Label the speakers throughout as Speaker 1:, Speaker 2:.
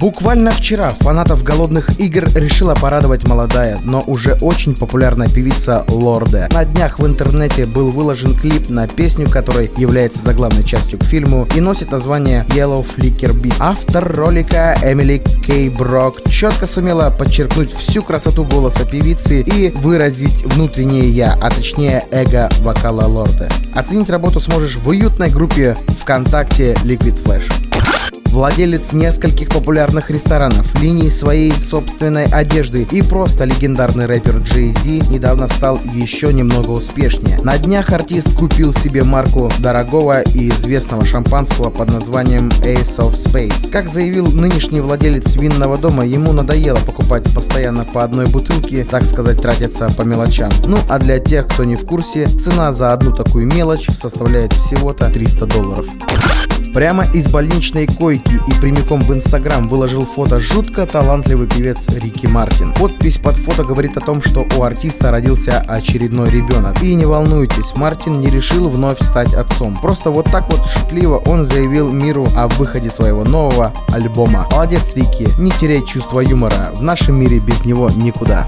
Speaker 1: Буквально вчера фанатов голодных игр решила порадовать молодая, но уже очень популярная певица Лорде. На днях в интернете был выложен клип на песню, которая является заглавной частью к фильму и носит название Yellow Flicker Beat. Автор ролика Эмили Кей Брок четко сумела подчеркнуть всю красоту голоса певицы и выразить внутреннее я, а точнее эго вокала Лорде. Оценить работу сможешь в уютной группе ВКонтакте Liquid Flash владелец нескольких популярных ресторанов, линий своей собственной одежды и просто легендарный рэпер Джей Зи недавно стал еще немного успешнее. На днях артист купил себе марку дорогого и известного шампанского под названием Ace of Spades. Как заявил нынешний владелец винного дома, ему надоело покупать постоянно по одной бутылке, так сказать, тратиться по мелочам. Ну а для тех, кто не в курсе, цена за одну такую мелочь составляет всего-то 300 долларов. Прямо из больничной койки и прямиком в Инстаграм выложил фото жутко талантливый певец Рики Мартин. Подпись под фото говорит о том, что у артиста родился очередной ребенок. И не волнуйтесь, Мартин не решил вновь стать отцом. Просто вот так вот шутливо он заявил миру о выходе своего нового альбома. Молодец, Рики, не теряй чувство юмора. В нашем мире без него никуда.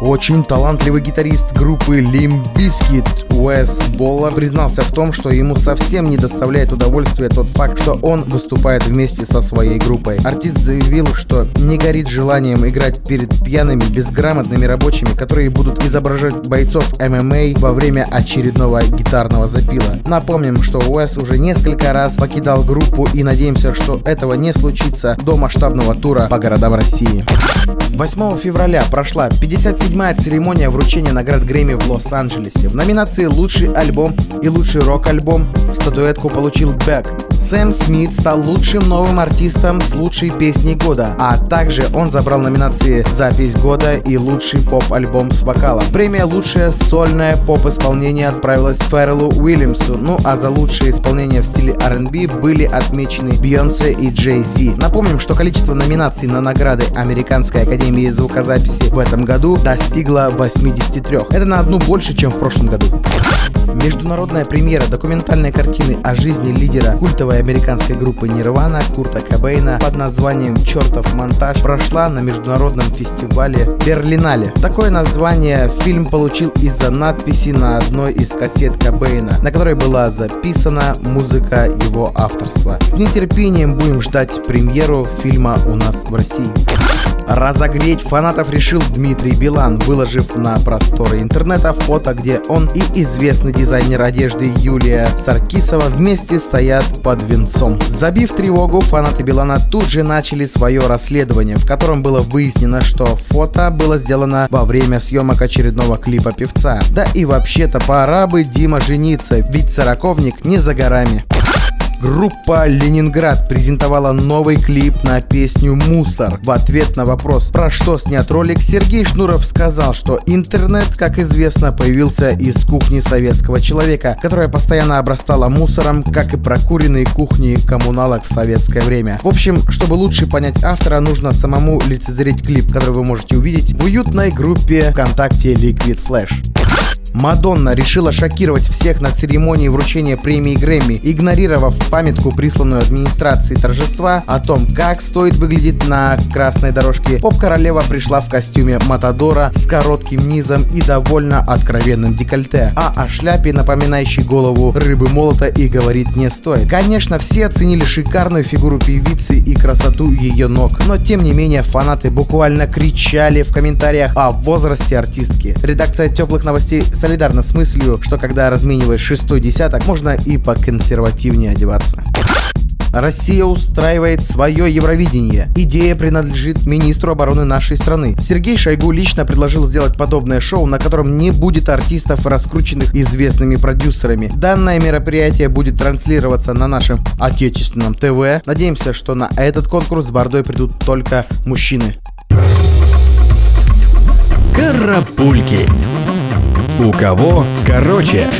Speaker 1: Очень талантливый гитарист группы Limp Bizkit Уэс Боллар признался в том, что ему совсем не доставляет удовольствия тот факт, что он выступает вместе со своей группой. Артист заявил, что не горит желанием играть перед пьяными, безграмотными рабочими, которые будут изображать бойцов ММА во время очередного гитарного запила. Напомним, что Уэс уже несколько раз покидал группу и надеемся, что этого не случится до масштабного тура по городам России. 8 февраля прошла 57-я церемония вручения наград Грэмми в Лос-Анджелесе. В номинации «Лучший альбом» и «Лучший рок-альбом» статуэтку получил Бэк. Сэм Смит стал лучшим новым артистом с лучшей песней года, а также он забрал номинации «Запись года» и «Лучший поп-альбом с вокалом». Премия «Лучшее сольное поп-исполнение» отправилась Феррелу Уильямсу, ну а за лучшее исполнение в стиле R&B были отмечены Бейонсе и Джей Зи. Напомним, что количество номинаций на награды Американской Академии звукозаписи в этом году достигло 83. Это на одну больше, чем в прошлом году. Международная премьера документальной картины о жизни лидера культовой американской группы Нирвана Курта Кобейна под названием «Чертов монтаж» прошла на международном фестивале Берлинале. Такое название фильм получил из-за надписи на одной из кассет Кобейна, на которой была записана музыка его авторства. С нетерпением будем ждать премьеру фильма у нас в России. Разогреть фанатов решил Дмитрий Билан, выложив на просторы интернета фото, где он и известный дизайнер одежды Юлия Саркисова вместе стоят под венцом. Забив тревогу, фанаты Билана тут же начали свое расследование, в котором было выяснено, что фото было сделано во время съемок очередного клипа певца. Да и вообще-то пора бы Дима жениться, ведь сороковник не за горами. Группа «Ленинград» презентовала новый клип на песню «Мусор». В ответ на вопрос, про что снят ролик, Сергей Шнуров сказал, что интернет, как известно, появился из кухни советского человека, которая постоянно обрастала мусором, как и прокуренные кухни коммуналок в советское время. В общем, чтобы лучше понять автора, нужно самому лицезреть клип, который вы можете увидеть в уютной группе ВКонтакте Liquid Flash. Мадонна решила шокировать всех на церемонии вручения премии Грэмми, игнорировав памятку, присланную администрацией торжества о том, как стоит выглядеть на красной дорожке. Поп-королева пришла в костюме Матадора с коротким низом и довольно откровенным декольте, а о шляпе, напоминающей голову рыбы молота, и говорить не стоит. Конечно, все оценили шикарную фигуру певицы и красоту ее ног, но тем не менее фанаты буквально кричали в комментариях о возрасте артистки. Редакция теплых новостей солидарна с мыслью, что когда размениваешь шестой десяток, можно и поконсервативнее одеваться. Россия устраивает свое Евровидение. Идея принадлежит министру обороны нашей страны. Сергей Шойгу лично предложил сделать подобное шоу, на котором не будет артистов, раскрученных известными продюсерами. Данное мероприятие будет транслироваться на нашем отечественном ТВ. Надеемся, что на этот конкурс с бордой придут только мужчины.
Speaker 2: Карапульки. У кого короче?